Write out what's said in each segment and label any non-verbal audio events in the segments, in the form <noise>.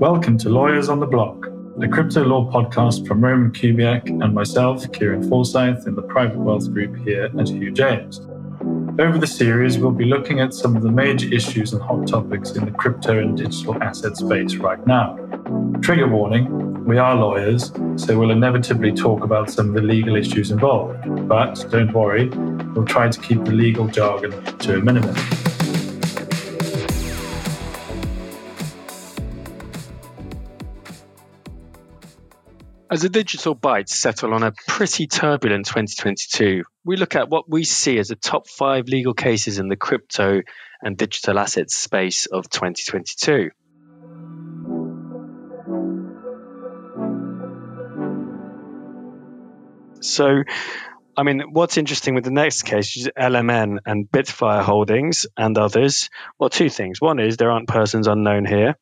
Welcome to Lawyers on the Block, the crypto law podcast from Roman Kubiak and myself, Kieran Forsyth, in the Private Wealth Group here at Hugh James. Over the series, we'll be looking at some of the major issues and hot topics in the crypto and digital asset space right now. Trigger warning we are lawyers, so we'll inevitably talk about some of the legal issues involved. But don't worry, we'll try to keep the legal jargon to a minimum. As the digital bytes settle on a pretty turbulent 2022, we look at what we see as the top five legal cases in the crypto and digital assets space of 2022. So, I mean, what's interesting with the next case is LMN and Bitflyer Holdings and others. Well, two things. One is there aren't persons unknown here.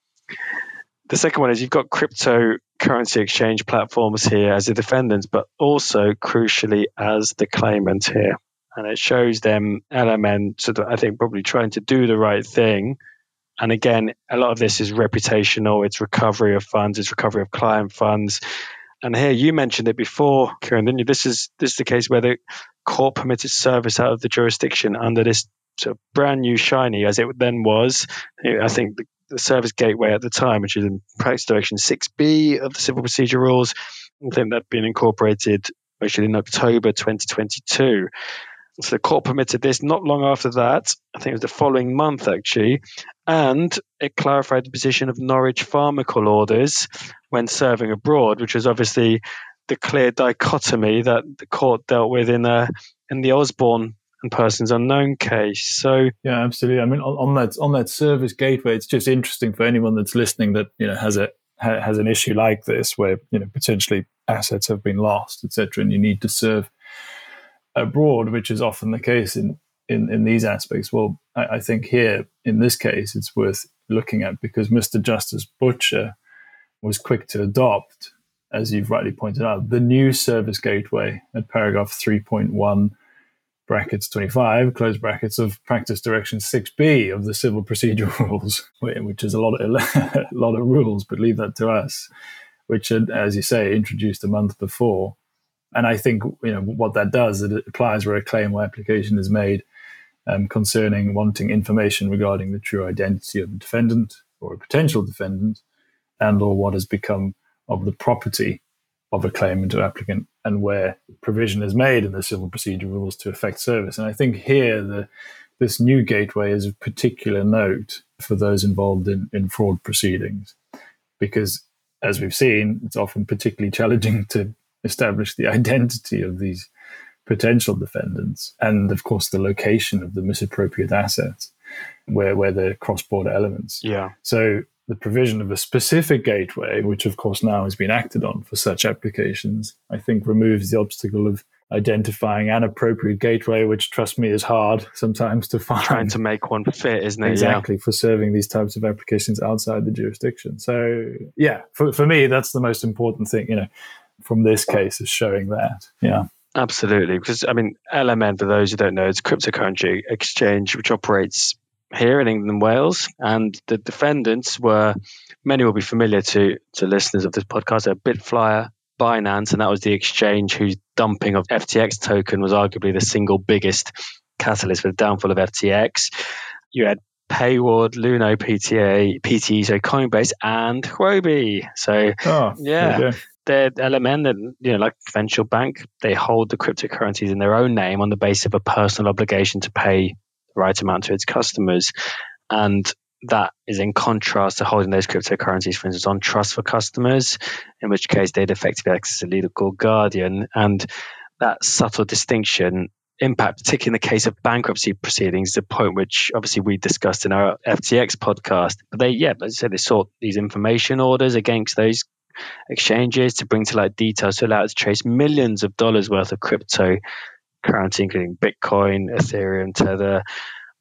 The second one is you've got crypto currency exchange platforms here as the defendants, but also crucially as the claimant here. And it shows them LMN sort of, I think, probably trying to do the right thing. And again, a lot of this is reputational, it's recovery of funds, it's recovery of client funds. And here you mentioned it before, Kieran, didn't you? This is this is the case where the court permitted service out of the jurisdiction under this sort of brand new shiny as it then was. I think the the service gateway at the time, which is in practice direction 6B of the civil procedure rules. I think that'd been incorporated actually in October 2022. So the court permitted this not long after that. I think it was the following month actually, and it clarified the position of Norwich Pharmacal orders when serving abroad, which was obviously the clear dichotomy that the court dealt with in uh, in the Osbourne and persons unknown case. So yeah, absolutely. I mean, on, on, that on that service gateway, it's just interesting for anyone that's listening that you know has a has an issue like this where you know potentially assets have been lost, etc., and you need to serve abroad, which is often the case in in, in these aspects. Well, I, I think here in this case, it's worth looking at because Mr. Justice Butcher was quick to adopt, as you've rightly pointed out, the new service gateway at paragraph 3.1 brackets 25, close brackets of practice direction 6b of the civil procedure <laughs> rules, which is a lot of, <laughs> a lot of rules, but leave that to us, which had, as you say, introduced a month before. And I think you know what that does, it applies where a claim or application is made um, concerning wanting information regarding the true identity of the defendant or a potential defendant and or what has become of the property of a claimant or applicant and where provision is made in the civil procedure rules to effect service. And I think here the this new gateway is of particular note for those involved in, in fraud proceedings, because as we've seen, it's often particularly challenging to establish the identity of these potential defendants and of course the location of the misappropriate assets where where the cross-border elements. Yeah. So the provision of a specific gateway, which of course now has been acted on for such applications, I think removes the obstacle of identifying an appropriate gateway, which trust me is hard sometimes to find. Trying to make one fit, isn't it? Exactly, yeah. for serving these types of applications outside the jurisdiction. So yeah, for, for me, that's the most important thing, you know, from this case is showing that. Yeah. Absolutely. Because I mean, LMN, for those who don't know, it's cryptocurrency exchange which operates here in England and Wales. And the defendants were, many will be familiar to, to listeners of this podcast, Bitflyer, Binance, and that was the exchange whose dumping of FTX token was arguably the single biggest catalyst for the downfall of FTX. You had Payward, Luno, PTA, PTE, so Coinbase, and Huobi. So, oh, yeah. They're LMN, that you know, like Venture Bank, they hold the cryptocurrencies in their own name on the basis of a personal obligation to pay right amount to its customers. And that is in contrast to holding those cryptocurrencies, for instance, on trust for customers, in which case they'd effectively act as a legal guardian. And that subtle distinction impact, particularly in the case of bankruptcy proceedings, the point which obviously we discussed in our FTX podcast. But they, yeah, as I said, they sought these information orders against those exchanges to bring to light details to allow it to trace millions of dollars worth of crypto currency, including Bitcoin, Ethereum, Tether,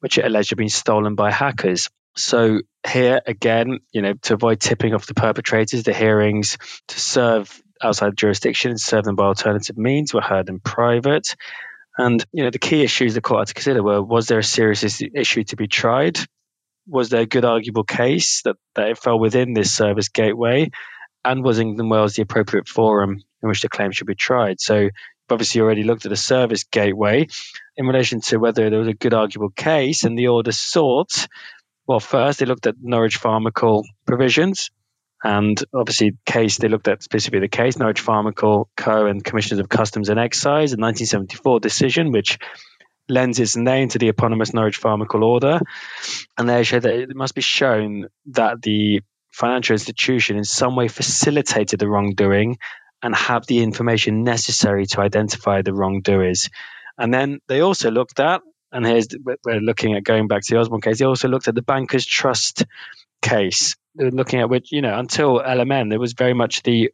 which are alleged to have been stolen by hackers. So here again, you know, to avoid tipping off the perpetrators, the hearings to serve outside jurisdiction, serve them by alternative means, were heard in private. And you know, the key issues the court had to consider were: was there a serious issue to be tried? was there a good arguable case that, that it fell within this service gateway? And was England Wales the appropriate forum in which the claim should be tried? So obviously already looked at a service gateway in relation to whether there was a good arguable case, and the order sought. Well, first they looked at Norwich Pharmacal provisions, and obviously case they looked at specifically the case Norwich Pharmacal Co. and Commissioners of Customs and Excise, a 1974 decision which lends its name to the eponymous Norwich Pharmacal Order, and they show that it must be shown that the financial institution in some way facilitated the wrongdoing and have the information necessary to identify the wrongdoers. And then they also looked at, and here's we're looking at going back to the Osbourne case. They also looked at the bankers' trust case, were looking at which you know until LMN there was very much the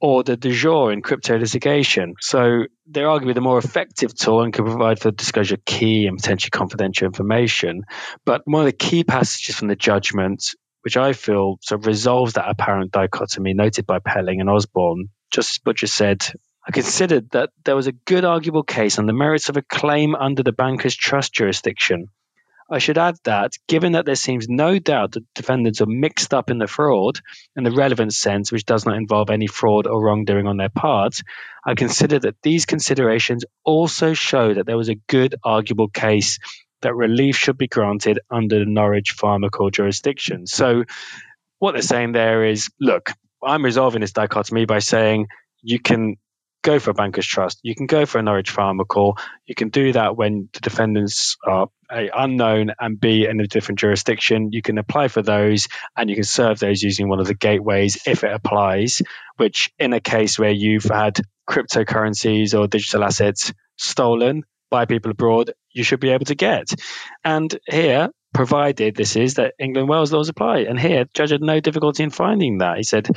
order du jour in crypto litigation. So they're arguably the more effective tool and can provide for disclosure of key and potentially confidential information. But one of the key passages from the judgment, which I feel sort of resolves that apparent dichotomy noted by Pelling and Osbourne, Justice Butcher said, I considered that there was a good arguable case on the merits of a claim under the banker's trust jurisdiction. I should add that, given that there seems no doubt that defendants are mixed up in the fraud in the relevant sense, which does not involve any fraud or wrongdoing on their part, I consider that these considerations also show that there was a good arguable case that relief should be granted under the Norwich Pharmacal jurisdiction. So, what they're saying there is look, I'm resolving this dichotomy by saying you can go for a banker's trust, you can go for a Norwich Pharmacal, you can do that when the defendants are a unknown and b in a different jurisdiction. You can apply for those and you can serve those using one of the gateways if it applies. Which, in a case where you've had cryptocurrencies or digital assets stolen by people abroad, you should be able to get. And here, provided this is that England Wales laws apply. And here, the judge had no difficulty in finding that. He said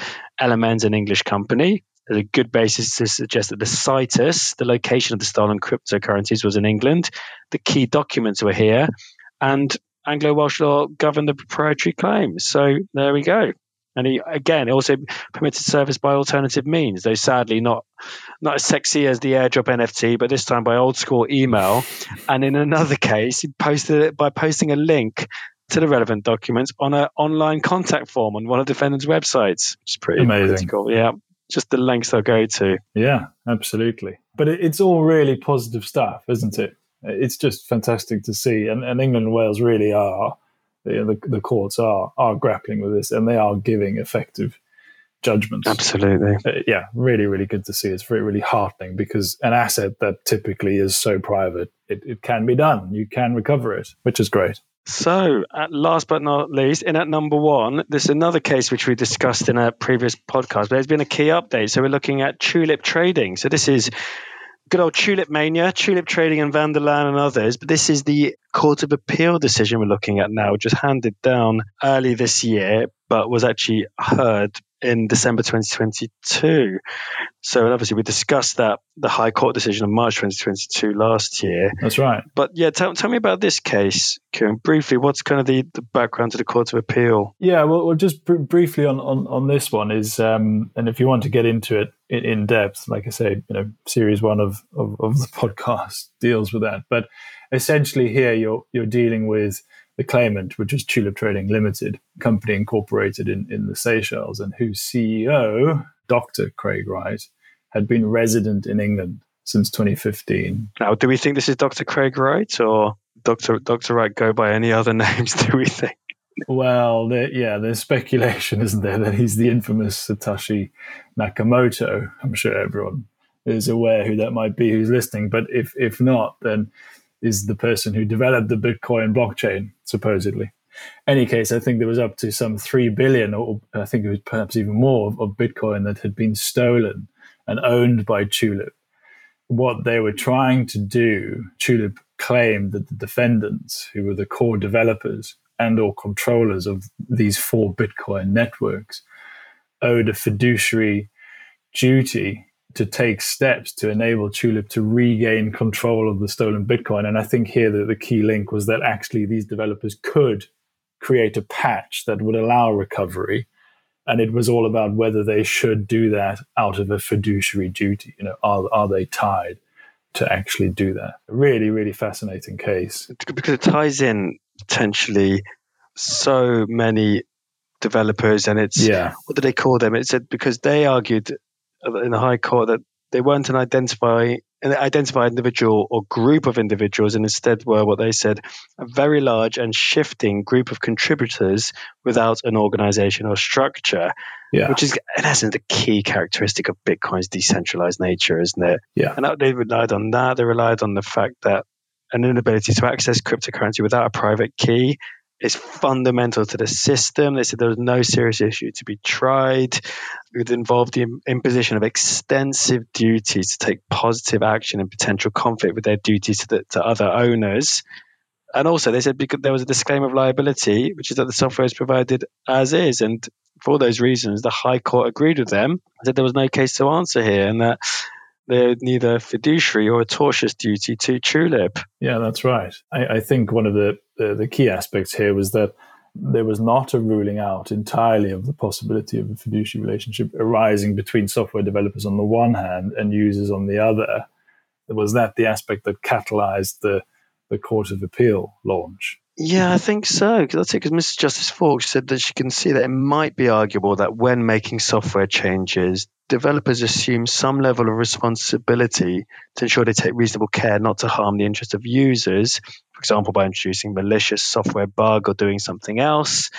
LMN's an English company. There's a good basis to suggest that the situs, the location of the stolen cryptocurrencies, was in England. The key documents were here, and Anglo Welsh law governed the proprietary claims. So there we go. And he again also permitted service by alternative means, though sadly not not as sexy as the airdrop NFT, but this time by old school email. And in another case, he posted it by posting a link to the relevant documents on an online contact form on one of the defendant's websites. Which is pretty amazing. Cool. Yeah. Just the lengths they'll go to. Yeah, absolutely. But it's all really positive stuff, isn't it? It's just fantastic to see. And, and England and Wales really are the, the, the courts are are grappling with this and they are giving effective judgments. Absolutely. Uh, yeah, really, really good to see. It's really, really heartening because an asset that typically is so private, it, it can be done. You can recover it, which is great. So, at last but not least, in at number one, there's another case which we discussed in a previous podcast, but there's been a key update. So, we're looking at tulip trading. So, this is good old tulip mania, tulip trading and van der Laan and others. But this is the Court of Appeal decision we're looking at now, which was handed down early this year, but was actually heard in December 2022. So obviously we discussed that the High Court decision of March 2022 last year. That's right. But yeah, tell, tell me about this case, Kieran. Briefly, what's kind of the, the background to the Court of Appeal? Yeah, well, well just br- briefly on, on, on this one is, um, and if you want to get into it in, in, depth, like I say, you know, series one of, of, of the <laughs> podcast deals with that. But essentially here you're, you're dealing with the claimant, which is Tulip Trading Limited, company incorporated in, in the Seychelles, and whose CEO, Dr. Craig Wright, had been resident in England since 2015. Now, do we think this is Dr. Craig Wright or Dr. Dr. Wright go by any other <laughs> names, do we think? Well, there, yeah, there's speculation, isn't there, that he's the infamous Satoshi Nakamoto. I'm sure everyone is aware who that might be who's listening, but if if not, then is the person who developed the Bitcoin blockchain, supposedly. Any case, I think there was up to some 3 billion, or I think it was perhaps even more, of Bitcoin that had been stolen and owned by Tulip. What they were trying to do, Tulip claimed that the defendants, who were the core developers and or controllers of these four Bitcoin networks, owed a fiduciary duty to take steps to enable Tulip to regain control of the stolen Bitcoin. And I think here that the key link was that actually these developers could create a patch that would allow recovery. And it was all about whether they should do that out of a fiduciary duty. You know, are, are they tied to actually do that? A really, really fascinating case. Because it ties in potentially so many developers, and it's yeah. what do they call them? It said uh, because they argued in the High Court that they weren't an identify an identified individual or group of individuals, and instead were what they said a very large and shifting group of contributors without an organization or structure. Yeah. Which is, in essence, the key characteristic of Bitcoin's decentralized nature, isn't it? Yeah. And they relied on that. They relied on the fact that an inability to access cryptocurrency without a private key is fundamental to the system. They said there was no serious issue to be tried. It involved the imposition of extensive duties to take positive action in potential conflict with their duties to, the, to other owners. And also, they said because there was a disclaimer of liability, which is that the software is provided as is. And for those reasons, the High Court agreed with them, said there was no case to answer here, and that they're neither fiduciary or a tortious duty to Tulip. Yeah, that's right. I, I think one of the, the, the key aspects here was that there was not a ruling out entirely of the possibility of a fiduciary relationship arising between software developers on the one hand and users on the other. Was that the aspect that catalyzed the, the Court of Appeal launch? Yeah, I mm-hmm. think so. Because that's it. Because Mrs. Justice Falk said that she can see that it might be arguable that when making software changes, developers assume some level of responsibility to ensure they take reasonable care not to harm the interest of users. For example, by introducing malicious software bug or doing something else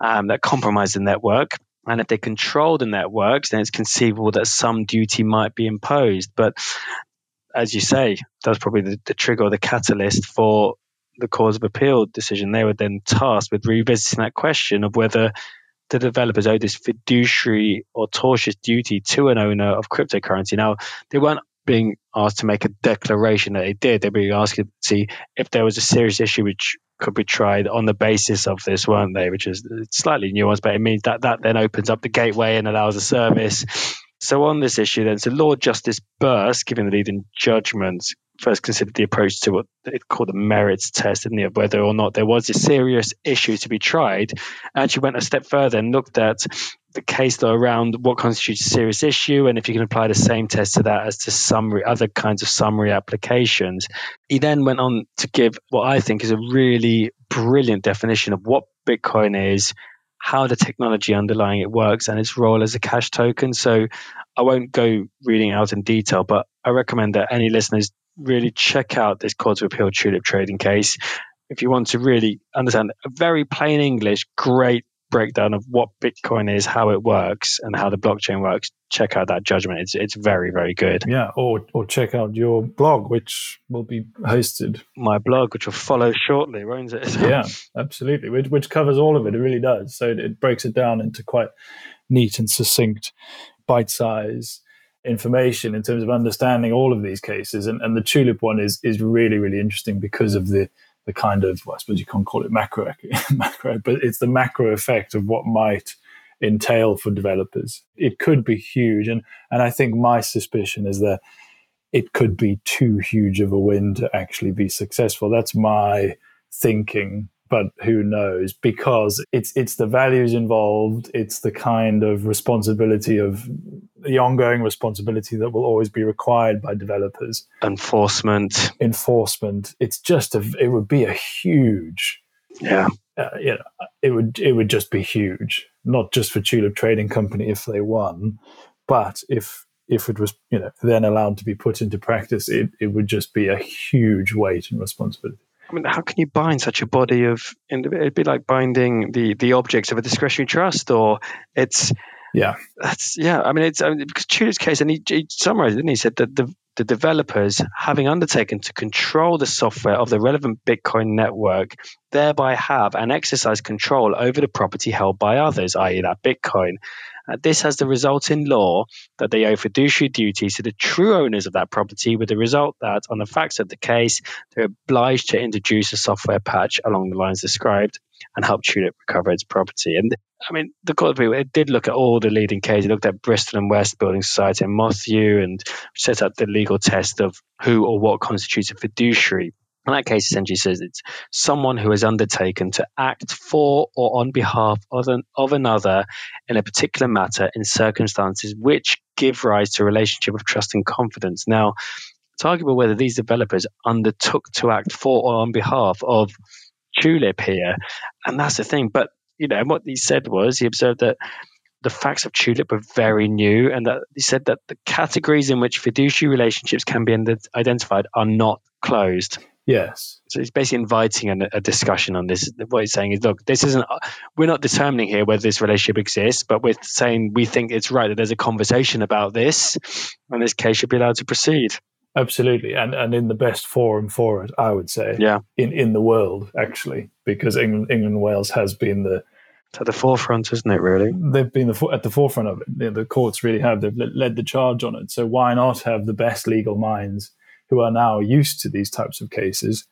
um, that compromise the network. And if they control the networks, then it's conceivable that some duty might be imposed. But as you say, that's probably the, the trigger or the catalyst for the cause of appeal decision, they were then tasked with revisiting that question of whether the developers owe this fiduciary or tortious duty to an owner of cryptocurrency. Now, they weren't being asked to make a declaration that they did. They were being asked to see if there was a serious issue which could be tried on the basis of this, weren't they? Which is slightly nuanced, but it means that that then opens up the gateway and allows a service. So on this issue, then, so Lord Justice Birss, giving the leading judgment, first considered the approach to what they called the merits test, didn't and whether or not there was a serious issue to be tried. And she went a step further and looked at the case law around what constitutes a serious issue, and if you can apply the same test to that as to summary, other kinds of summary applications. He then went on to give what I think is a really brilliant definition of what Bitcoin is, how the technology underlying it works, and its role as a cash token. So I won't go reading out in detail, but I recommend that any listeners really check out this Court of Appeal Tulip trading case. If you want to really understand very plain English, great breakdown of what Bitcoin is, how it works, and how the blockchain works, check out that judgment. It's it's very very good. Yeah, or or check out your blog, which will be hosted. My blog, which will follow shortly, won't it? <laughs> yeah, absolutely. Which which covers all of it. It really does. So it, it breaks it down into quite neat and succinct, bite size information in terms of understanding all of these cases. And, and the tulip one is is really really interesting because of the the kind of well, I suppose you can't call it macro <laughs> macro, but it's the macro effect of what might entail for developers. It could be huge, and and I think my suspicion is that it could be too huge of a win to actually be successful. That's my thinking but who knows? Because it's it's the values involved it's the kind of responsibility of the ongoing responsibility that will always be required by developers. Enforcement. Enforcement. It's just a it would be a huge yeah. uh, you know it would it would just be huge. Not just for tulip trading company if they won but if if it was you know then allowed to be put into practice it, it would just be a huge weight and responsibility I mean, how can you bind such a body of? It'd be like binding the the objects of a discretionary trust, or it's yeah, that's yeah. I mean, it's I mean, because Tulip's case, and he, he summarized it, and he said that the the developers, having undertaken to control the software of the relevant Bitcoin network, thereby have and exercise control over the property held by others, i.e., that Bitcoin. Uh, this has the result in law that they owe fiduciary duties to the true owners of that property, with the result that, on the facts of the case, they're obliged to introduce a software patch along the lines described and help Tulip recover its property. And I mean, the court of it did look at all the leading cases. It looked at Bristol and West Building Society and Mothew and set up the legal test of who or what constitutes a fiduciary. And that case essentially says it's someone who has undertaken to act for or on behalf of, an, of another in a particular matter in circumstances which give rise to a relationship of trust and confidence. Now, it's arguable whether these developers undertook to act for or on behalf of tulip here, and that's the thing. But you know, what he said was he observed that the facts of tulip were very new, and that he said that the categories in which fiduciary relationships can be identified are not closed. Yes. So it's basically inviting a, a, discussion on this. What it's saying is, look, this isn't. We're not determining here whether this relationship exists, but we're saying we think it's right that there's a conversation about this, and this case should be allowed to proceed. Absolutely, and and in the best forum for it, I would say. Yeah. In in the world, actually, because England, England and Wales has been the at the forefront, isn't it? Really, they've been the, at the forefront of it. The, the courts really have. They've led the charge on it. So why not have the best legal minds who are now used to these types of cases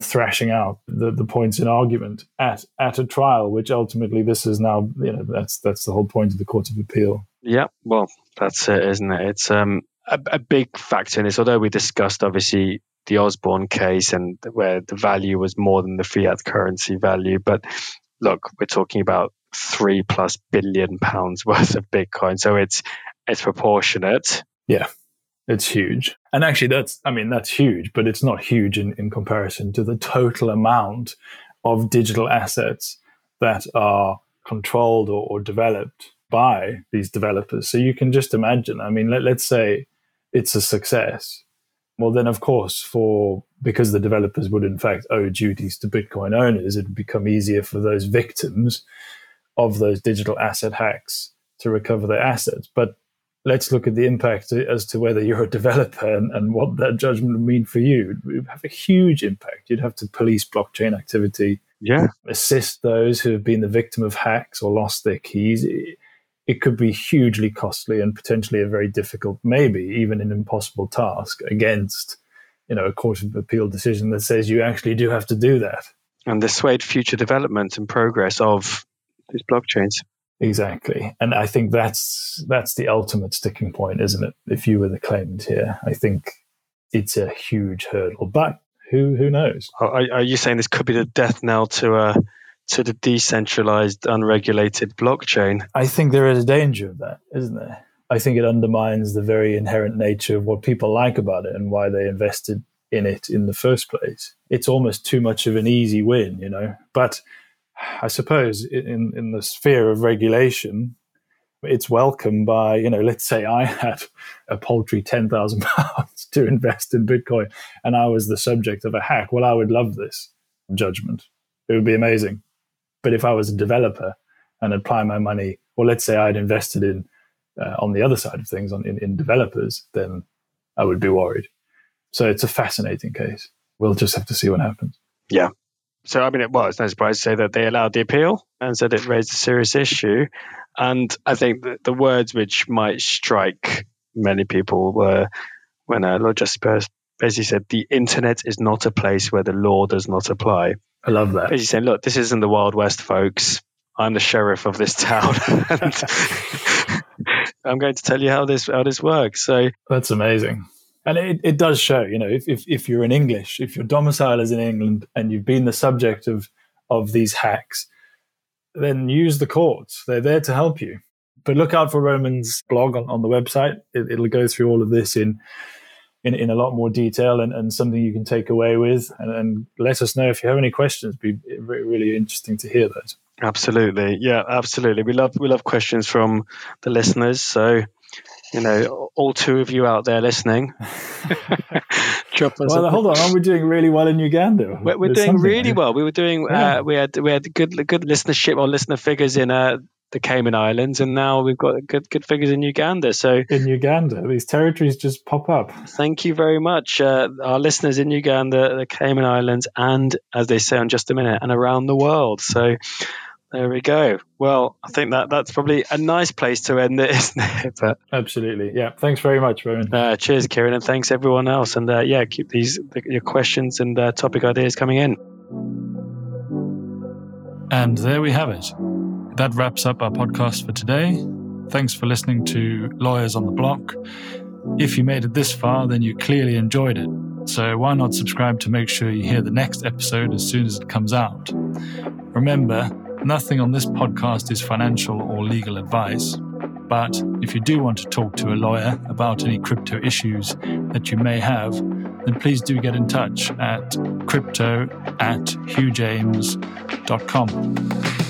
thrashing out the, the points in argument at at a trial, which ultimately this is now you know that's that's the whole point of the Court of Appeal. Yeah, well, that's it, isn't it? It's um a, a big factor in this. Although we discussed obviously the Osbourne case and where the value was more than the fiat currency value, but look, we're talking about three plus billion pounds <laughs> worth of Bitcoin, so it's it's proportionate. Yeah, it's huge. And actually, that's I mean that's huge, but it's not huge in, in comparison to the total amount of digital assets that are controlled or, or developed by these developers. So you can just imagine. I mean, let, let's say it's a success. Well, then, of course, for because the developers would in fact owe duties to Bitcoin owners, it'd become easier for those victims of those digital asset hacks to recover their assets. But let's look at the impact as to whether you're a developer and, and what that judgment would mean for you. It would have a huge impact. You'd have to police blockchain activity, yeah, assist those who have been the victim of hacks or lost their keys it could be hugely costly and potentially a very difficult, maybe even an impossible task against, you know, a court of appeal decision that says you actually do have to do that. And dissuade future development and progress of these blockchains. Exactly. And I think that's that's the ultimate sticking point, isn't it? If you were the claimant here, I think it's a huge hurdle. But who who knows? Are, are you saying this could be the death knell to a to the decentralized, unregulated blockchain. I think there is a danger of that, isn't there? I think it undermines the very inherent nature of what people like about it and why they invested in it in the first place. It's almost too much of an easy win, you know. But I suppose in in the sphere of regulation, it's welcome by you know. Let's say I <laughs> had a paltry ten thousand <laughs> pounds to invest in Bitcoin, and I was the subject of a hack. Well, I would love this judgment. It would be amazing. But if I was a developer and apply my money, or let's say I had invested in uh, on the other side of things on in, in developers, then I would be worried. So it's a fascinating case. We'll just have to see what happens. Yeah. So I mean, it was no surprise to say that they allowed the appeal and said it raised a serious issue. And I think the words which might strike many people were when uh, Lord Justice basically said, "The internet is not a place where the law does not apply." I love that. Basically saying, look, this isn't the Wild West, folks. I'm the sheriff of this town. <laughs> and <laughs> I'm going to tell you how this how this works. So that's amazing. And it, it does show, you know, if, if, if you're in English, if your domicile is in England and you've been the subject of of these hacks, then use the courts. They're there to help you. But look out for Roman's blog on, on the website. It, it'll go through all of this in in, in a lot more detail and, and something you can take away with. And, and let us know if you have any questions. It'd be really interesting to hear those. Absolutely, yeah, absolutely. We love we love questions from the listeners. So, you know, all two of you out there listening, <laughs> drop us. Well, hold on, aren't we doing really well in Uganda? We're, we're doing really well. We were doing. Yeah. Uh, we had we had good good listenership or listener figures in uh, the Cayman Islands, and now we've got good good figures in Uganda. So in Uganda, these territories just pop up. Thank you very much, uh, our listeners in Uganda, the Cayman Islands, and as they say in just a minute, and around the world. So there we go. Well, I think that that's probably a nice place to end it, <laughs> isn't it? But absolutely, yeah. Thanks very much, Roman. Uh, cheers, Kieran, and thanks everyone else. And uh, yeah, keep these your questions and uh, topic ideas coming in. And there we have it that wraps up our podcast for today. Thanks for listening to Lawyers on the Block. If you made it this far, then you clearly enjoyed it. So why not subscribe to make sure you hear the next episode as soon as it comes out? Remember, nothing on this podcast is financial or legal advice. But if you do want to talk to a lawyer about any crypto issues that you may have, then please do get in touch at crypto at hughjames.com.